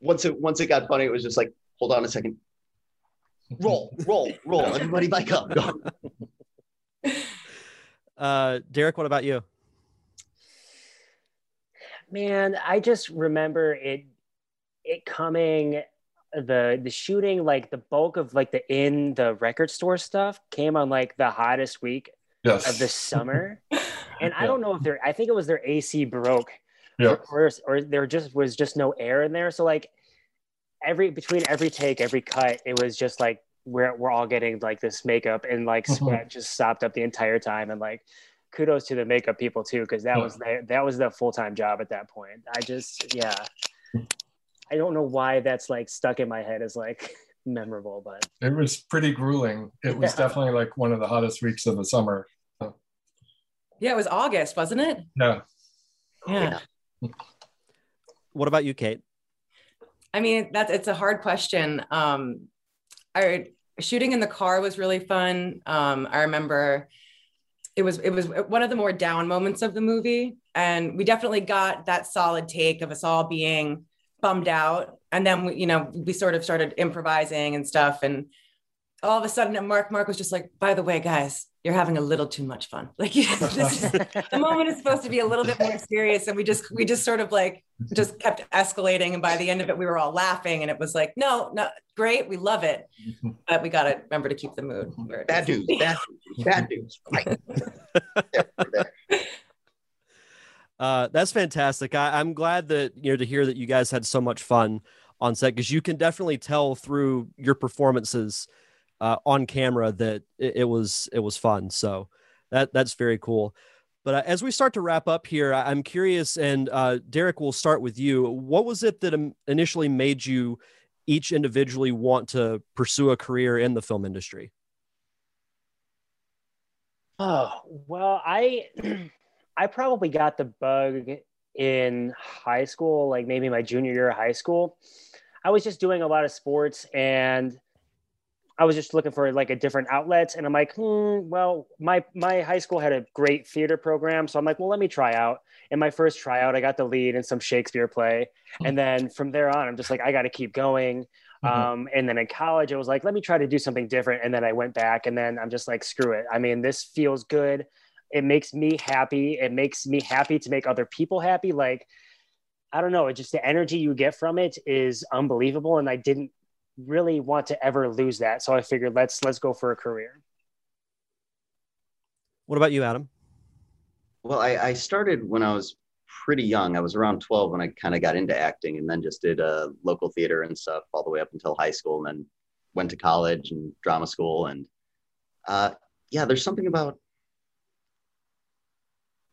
once it once it got funny, it was just like hold on a second, roll, roll, roll, everybody back up.
Uh, Derek, what about you?
Man, I just remember it it coming the the shooting like the bulk of like the in the record store stuff came on like the hottest week
Yes.
of the summer. And I
Yeah.
don't know if their I think it was their AC broke
Yeah.
or, or there just was just no air in there. So like every between every take, every cut, it was just like we're we're all getting like this makeup and like
Mhm.
sweat just stopped up the entire time. And like kudos to the makeup people too, because that was the, that was the full time job at that point. I just yeah. I don't know why that's like stuck in my head as like memorable, but
It was pretty grueling. It was
Yeah.
definitely like one of the hottest weeks of the summer.
Yeah, it was August, wasn't it?
Yeah.
Yeah.
What about you, Kate?
I mean, that's it's a hard question. Um, I shooting in the car was really fun. Um, I remember it was it was one of the more down moments of the movie, and we definitely got that solid take of us all being bummed out, and then we, you know we sort of started improvising and stuff, and all of a sudden, Mark Mark was just like, "By the way, guys, you're having a little too much fun. Like this is, the moment is supposed to be a little bit more serious, and we just we just sort of like just kept escalating, and by the end of it, we were all laughing, and it was like, no, no, great, we love it, but we got to remember to keep the mood. Where it
Bad
is.
news, bad news, bad news. Right. There, there.
Uh, that's fantastic. I, I'm glad that you know to hear that you guys had so much fun on set because you can definitely tell through your performances uh, on camera that it, it, was it was fun. So that that's very cool. But uh, as we start to wrap up here, I, am curious, and uh, Derek, we'll start with you. What was it that initially made you each individually want to pursue a career in the film industry?
Oh well, I I probably got the bug in high school, like maybe my junior year of high school. I was just doing a lot of sports and I was just looking for like a different outlet. And I'm like, hmm, well, my my high school had a great theater program. So I'm like, well, let me try out. In my first tryout, I got the lead in some Shakespeare play. And then from there on, I'm just like, I got to keep going. Mm-hmm. Um, and then in college, I was like, let me try to do something different. And then I went back and then I'm just like, screw it. I mean, this feels good it makes me happy it makes me happy to make other people happy like i don't know it just the energy you get from it is unbelievable and i didn't really want to ever lose that. So i figured let's let's go for a career.
What about you adam?
Well i, I started when i was pretty young. I was around 12 when i kind of got into acting and then just did a uh, local theater and stuff all the way up until high school and then went to college and drama school and uh, yeah there's something about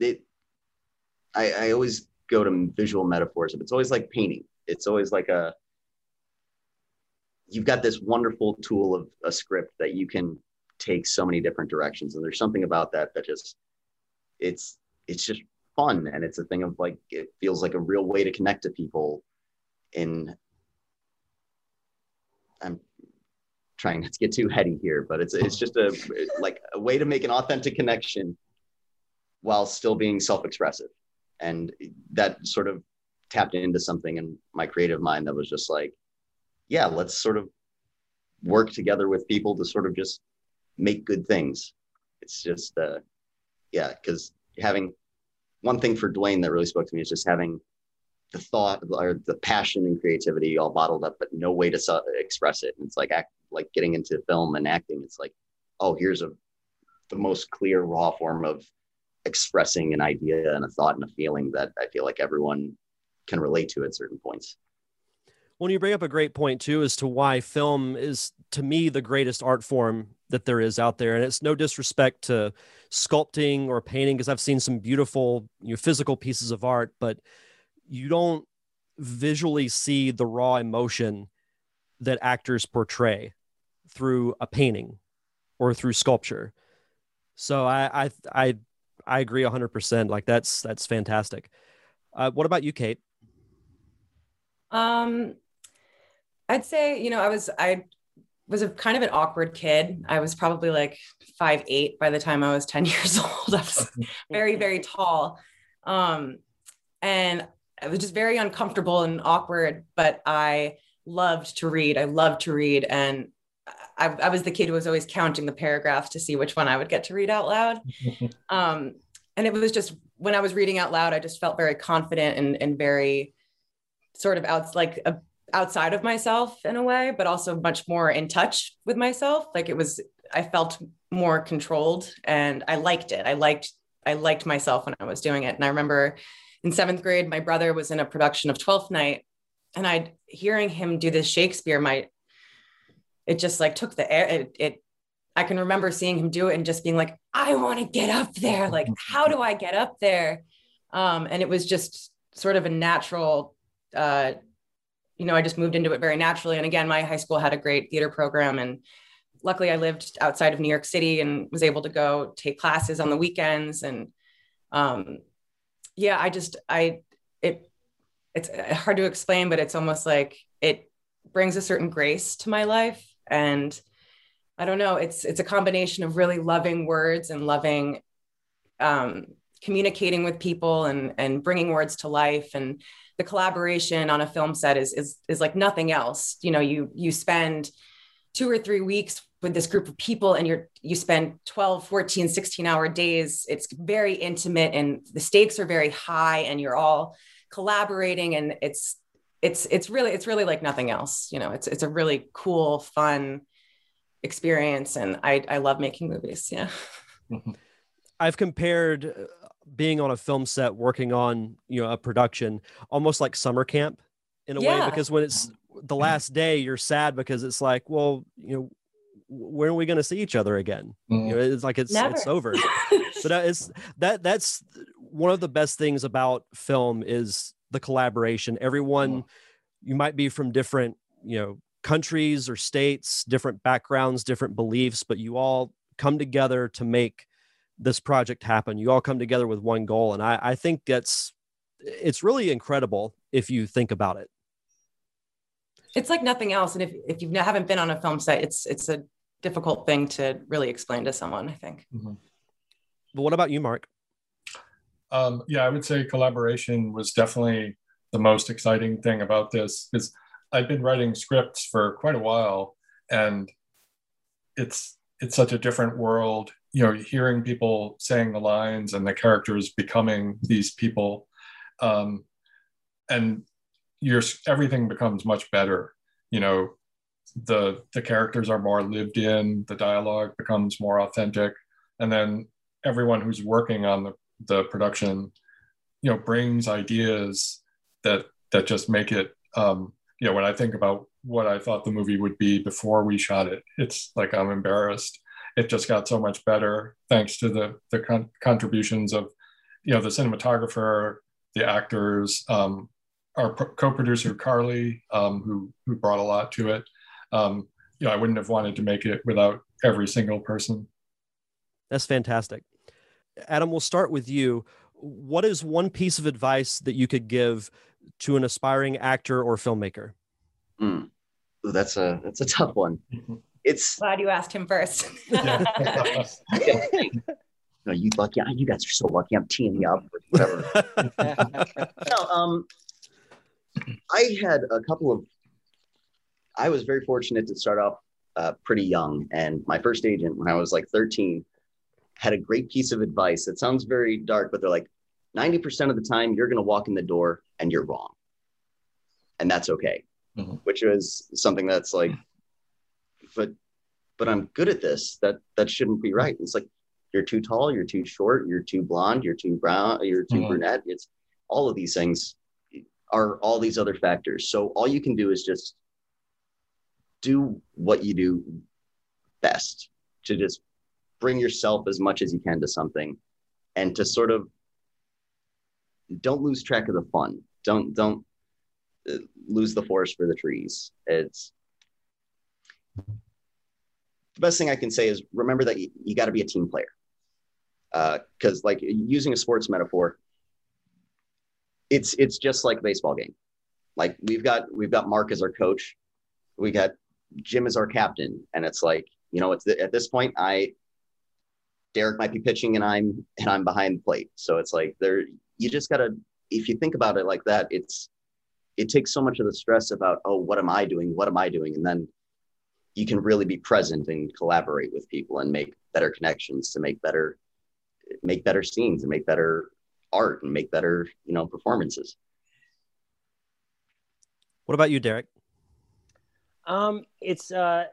it. I, I always go to visual metaphors, but it's always like painting. It's always like a you've got this wonderful tool of a script that you can take so many different directions. And there's something about that that just it's it's just fun and it's a thing of like it feels like a real way to connect to people in I'm trying not to get too heady here, but it's it's just a like a way to make an authentic connection while still being self-expressive and that sort of tapped into something in my creative mind that was just like yeah let's sort of work together with people to sort of just make good things it's just uh yeah because having one thing for dwayne that really spoke to me is just having the thought or the passion and creativity all bottled up but no way to express it and it's like act like getting into film and acting it's like oh here's a the most clear raw form of expressing an idea and a thought and a feeling that I feel like everyone can relate to at certain points.
When you bring up a great point too as to why film is to me the greatest art form that there is out there and it's no disrespect to sculpting or painting because I've seen some beautiful you know, physical pieces of art but you don't visually see the raw emotion that actors portray through a painting or through sculpture so I I I I agree 100%. Like that's that's fantastic. Uh, what about you, Kate?
Um, I'd say you know I was I was a kind of an awkward kid. I was probably like five eight by the time I was ten years old. I was very very tall, um, and I was just very uncomfortable and awkward. But I loved to read. I loved to read, and I, I, was the kid who was always counting the paragraphs to see which one I would get to read out loud. um, and it was just when I was reading out loud, I just felt very confident and, and very sort of out like a, outside of myself in a way, but also much more in touch with myself. Like it was, I felt more controlled and I liked it. I liked, I liked myself when I was doing it. And I remember in seventh grade, my brother was in a production of Twelfth Night and I'd hearing him do this Shakespeare, my it just like took the air. It, it I can remember seeing him do it and just being like, I want to get up there. Like, how do I get up there? Um, and it was just sort of a natural, uh, you know, I just moved into it very naturally. And again, my high school had a great theater program. And luckily, I lived outside of New York City and was able to go take classes on the weekends. And um, yeah, I just, I, it, it's hard to explain, but it's almost like it brings a certain grace to my life and i don't know it's it's a combination of really loving words and loving um, communicating with people and and bringing words to life and the collaboration on a film set is is is like nothing else. You know you you spend two or three weeks with this group of people and you're you spend 12 14 16 hour days. It's very intimate and the stakes are very high and you're all collaborating and it's it's it's really it's really like nothing else. You know it's it's a really cool fun experience and i i love making movies. Yeah.
I've compared uh, being on a film set working on you know a production almost like summer camp in a
Yeah.
way because when it's the last day you're sad because it's like well you know when are we going to see each other again
Mm.
you know it's like it's
Never.
it's over but that is that that's one of the best things about film is the collaboration everyone you might be from different you know countries or states different backgrounds different beliefs but you all come together to make this project happen you all come together with one goal and i i think that's it's really incredible if you think about it
it's like nothing else. And if, if you haven't been on a film set, it's it's a difficult thing to really explain to someone, I think.
Mhm.
but what about you mark
Um, yeah, I would say collaboration was definitely the most exciting thing about this because I've been writing scripts for quite a while, and it's it's such a different world. You know, hearing people saying the lines and the characters becoming these people, um, and your everything becomes much better. You know, the the characters are more lived in, the dialogue becomes more authentic, and then everyone who's working on the the production you know brings ideas that that just make it um you know when i think about what i thought the movie would be before we shot it it's like i'm embarrassed it just got so much better thanks to the the con- contributions of you know the cinematographer the actors um our pro- co-producer carly um who who brought a lot to it um you know i wouldn't have wanted to make it without every single person
That's fantastic. Adam, we'll start with you. What is one piece of advice that you could give to an aspiring actor or filmmaker?
Mm. Ooh, that's a that's a tough one. It's
Glad you asked him first.
No, you lucky. You guys are so lucky. I'm teeing you up whatever. no, um, I had a couple of. I was very fortunate to start off uh, pretty young, and my first agent, when I was like 13, had a great piece of advice. It sounds very dark, but they're like, 90% of the time, you're going to walk in the door and you're wrong, and that's okay.
Mhm.
Which was something that's like, but, but I'm good at this. That that shouldn't be right. It's like you're too tall, you're too short, you're too blonde, you're too brown, you're too
Mhm.
brunette. It's all of these things are all these other factors. So all you can do is just do what you do best to just bring yourself as much as you can to something and to sort of don't lose track of the fun. Don't don't uh, lose the forest for the trees. It's the best thing I can say is remember that you, you got to be a team player. Uh, because like using a sports metaphor, it's it's just like a baseball game. Like we've got we've got Mark as our coach, we got Jim as our captain, and it's like you know it's at this point I Derek might be pitching and I'm and I'm behind the plate. So it's like there you just gotta if you think about it like that, it's it takes so much of the stress about oh what am I doing what am I doing and then you can really be present and collaborate with people and make better connections to make better make better scenes and make better art and make better you know performances
What about you, Derek?
Um, it's uh,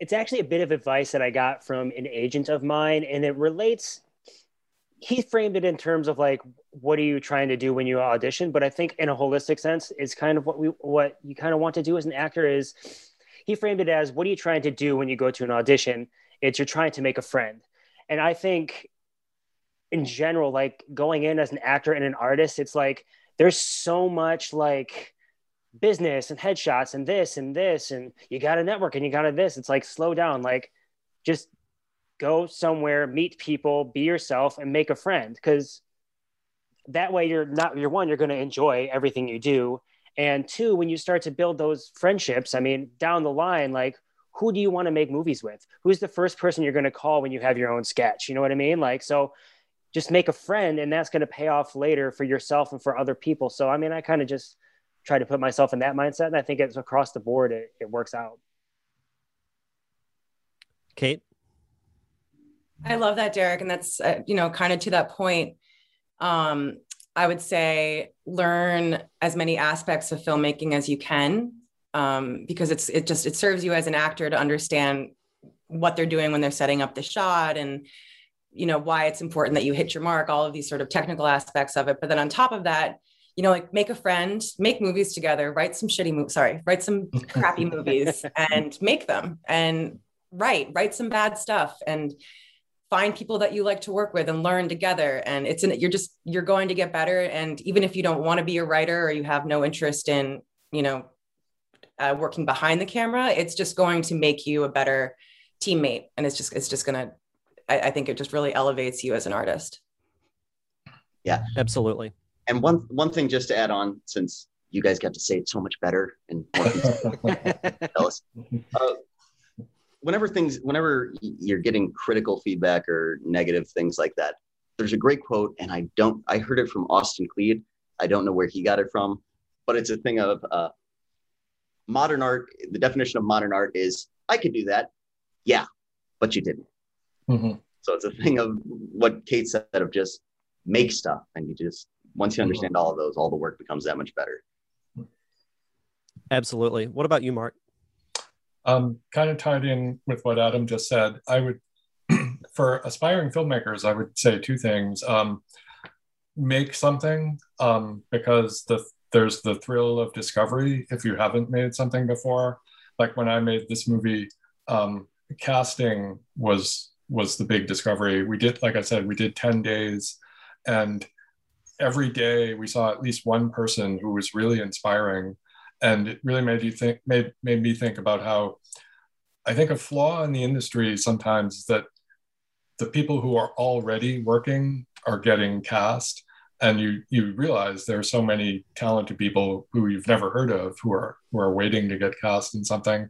it's actually a bit of advice that I got from an agent of mine, and it relates. He framed it in terms of like, what are you trying to do when you audition? But I think in a holistic sense, it's kind of what we what you kind of want to do as an actor is. He framed it as, what are you trying to do when you go to an audition? It's you're trying to make a friend, and I think, in general, like going in as an actor and an artist, it's like there's so much like business and headshots and this and this and you got to network and you got to this. It's like slow down. Like just go somewhere meet people be yourself and make a friend. Because that way you're not you're one you're going to enjoy everything you do and two when you start to build those friendships i mean down the line like who do you want to make movies with who's the first person you're going to call when you have your own sketch you know what i mean like so just make a friend and that's going to pay off later for yourself and for other people so i mean i kind of just try to put myself in that mindset and i think it's across the board it, it works out
Kate?
I love that, Derek. And that's, uh, you know, kind of to that point. Um, I would say learn as many aspects of filmmaking as you can, um, because it's it just it serves you as an actor to understand what they're doing when they're setting up the shot and you know why it's important that you hit your mark all of these sort of technical aspects of it. But then on top of that you know like make a friend make movies together write some shitty movies sorry write some crappy movies and make them and write write some bad stuff. And find people that you like to work with and learn together. And it's an, you're just you're going to get better. And even if you don't want to be a writer or you have no interest in you know uh, working behind the camera it's just going to make you a better teammate. And it's just it's just gonna I, I think it just really elevates you as an artist.
Yeah.
Absolutely.
And one one thing just to add on since you guys got to say it so much better and tell us uh, whenever things whenever you're getting critical feedback or negative things like that there's a great quote and i don't i heard it from austin kleon. I don't know where he got it from but it's a thing of uh, modern art the definition of modern art is i could do that. Yeah but you didn't. Mm-hmm. so it's a thing of what kate said of just make stuff and you just once you understand all of those all the work becomes that much better.
Absolutely. What about you mark
um, kind of tied in with what adam just said i would for aspiring filmmakers i would say two things. Um, make something um, because the there's the thrill of discovery if you haven't made something before. Like when i made this movie um, casting was was the big discovery. We did like i said we did 10 days and every day we saw at least one person who was really inspiring and it really made you think made made me think about how i think a flaw in the industry sometimes is that the people who are already working are getting cast. And you you realize there are so many talented people who you've never heard of who are who are waiting to get cast in something.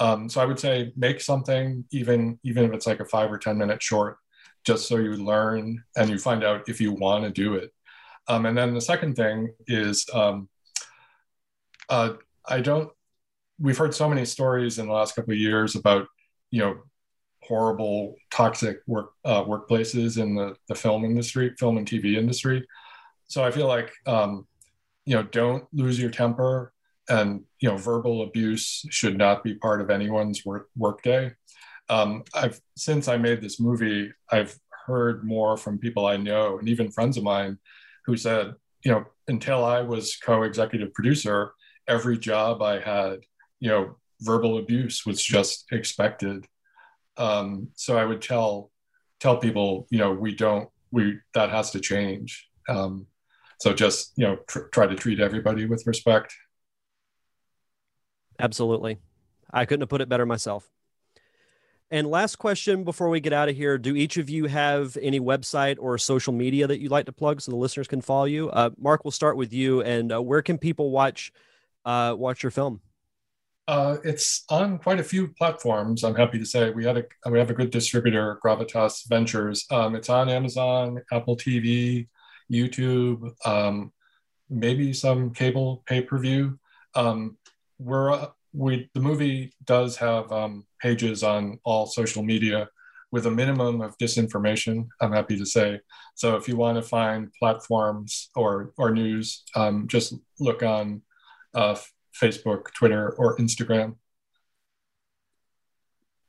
Um, so i would say make something even even if it's like a five or ten minute short just so you learn and you find out if you want to do it. Um, and then the second thing is um, uh, i don't we've heard so many stories in the last couple of years about you know horrible toxic work uh, workplaces in the, the film industry film and tv industry so I feel like um, you know don't lose your temper and you know verbal abuse should not be part of anyone's work workday. Um, I've since I made this movie, I've heard more from people I know and even friends of mine who said, you know, until I was co-executive producer, every job I had, you know, verbal abuse was just expected. Um, so I would tell tell people, you know, we don't we that has to change. Um, so just you know tr- try to treat everybody with respect.
Absolutely. I couldn't have put it better myself. And last question before we get out of here. Do each of you have any website or social media that you'd like to plug so the listeners can follow you? Uh, mark we'll start with you. And uh, where can people watch uh, watch your film
uh, it's on quite a few platforms. I'm happy to say we had a we have a good distributor, Gravitas Ventures. Um, it's on Amazon, Apple TV, YouTube, um, maybe some cable pay per view. Um, we're uh, we the movie does have um, pages on all social media with a minimum of disinformation. I'm happy to say. So if you want to find platforms or or news, um, just look on uh, Facebook, Twitter, or Instagram.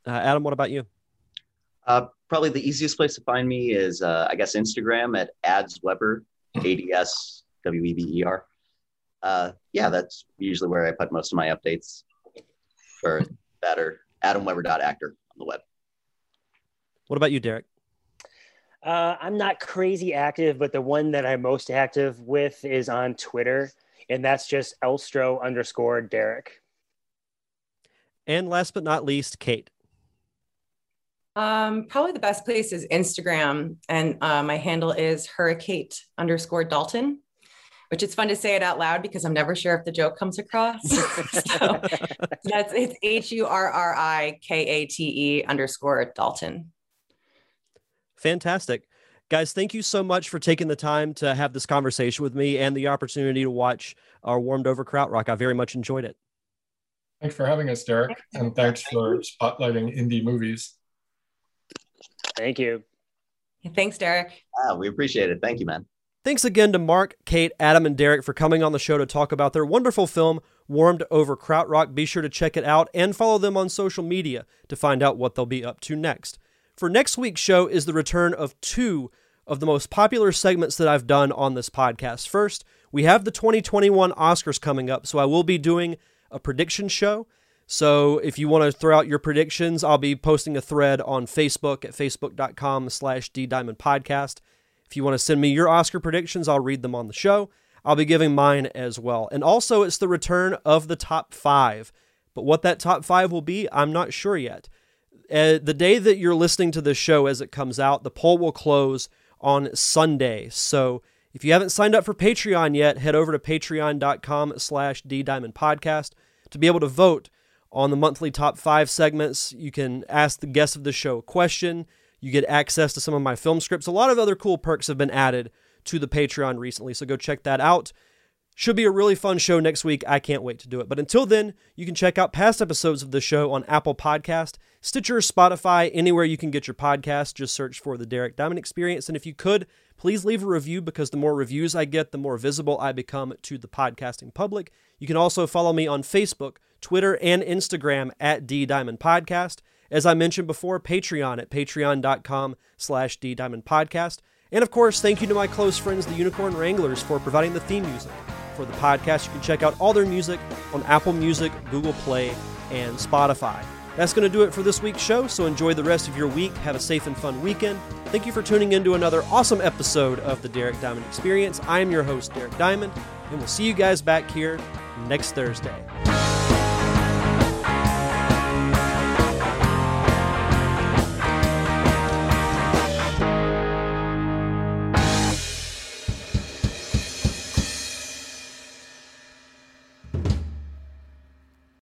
Uh, Adam, what about you?
Uh, probably the easiest place to find me is, uh, I guess, Instagram at Ads Weber, A D S W E B E R. Uh, yeah, that's usually where I put most of my updates for that or adamweber.actor on the web.
What about you, Derek?
Uh, I'm not crazy active, but the one that I'm most active with is on Twitter, and that's just Elstro underscore Derek.
And last but not least, Kate.
Um, probably the best place is Instagram, and uh, my handle is hurrikate underscore Dalton, which it's fun to say it out loud because I'm never sure if the joke comes across. so that's it's H U R R I K A T E underscore Dalton.
Fantastic. Guys, thank you so much for taking the time to have this conversation with me and the opportunity to watch our warmed over krautrock. I very much enjoyed it.
Thanks for having us, Derek, and thanks for spotlighting indie movies.
Thank you.
Thanks, Derek.
We appreciate it. Thank you, man.
Thanks again to Mark, Kate, Adam, and Derek for coming on the show to talk about their wonderful film, Warmed Over Krautrock. Be sure to check it out and follow them on social media to find out what they'll be up to next. For next week's show is the return of two of the most popular segments that I've done on this podcast. First, we have the 2021 Oscars coming up, so I will be doing a prediction show. So if you want to throw out your predictions, I'll be posting a thread on Facebook at facebook.com slash ddiamondpodcast. If you want to send me your Oscar predictions, I'll read them on the show. I'll be giving mine as well. And also, it's the return of the top five. But what that top five will be, I'm not sure yet. Uh, the day that you're listening to this show as it comes out, the poll will close on Sunday. So if you haven't signed up for Patreon yet, head over to patreon.com slash ddiamondpodcast to be able to vote on the monthly top five segments. You can ask the guests of the show a question. You get access to some of my film scripts. A lot of other cool perks have been added to the Patreon recently, so go check that out. Should be a really fun show next week. I can't wait to do it. But until then, you can check out past episodes of the show on Apple Podcast, Stitcher, Spotify, anywhere you can get your podcast. Just search for the Derek Diamond Experience. And if you could, please leave a review because the more reviews I get, the more visible I become to the podcasting public. You can also follow me on Facebook, Twitter, and Instagram at D Diamond Podcast. As I mentioned before, Patreon at patreon.com slash D Diamond Podcast. And of course, thank you to my close friends, the Unicorn Wranglers, for providing the theme music for the podcast. You can check out all their music on Apple Music, Google Play, and Spotify. That's going to do it for this week's show, so enjoy the rest of your week. Have a safe and fun weekend. Thank you for tuning in to another awesome episode of the Derek Diamond Experience. I am your host, Derek Diamond, and we'll see you guys back here next Thursday.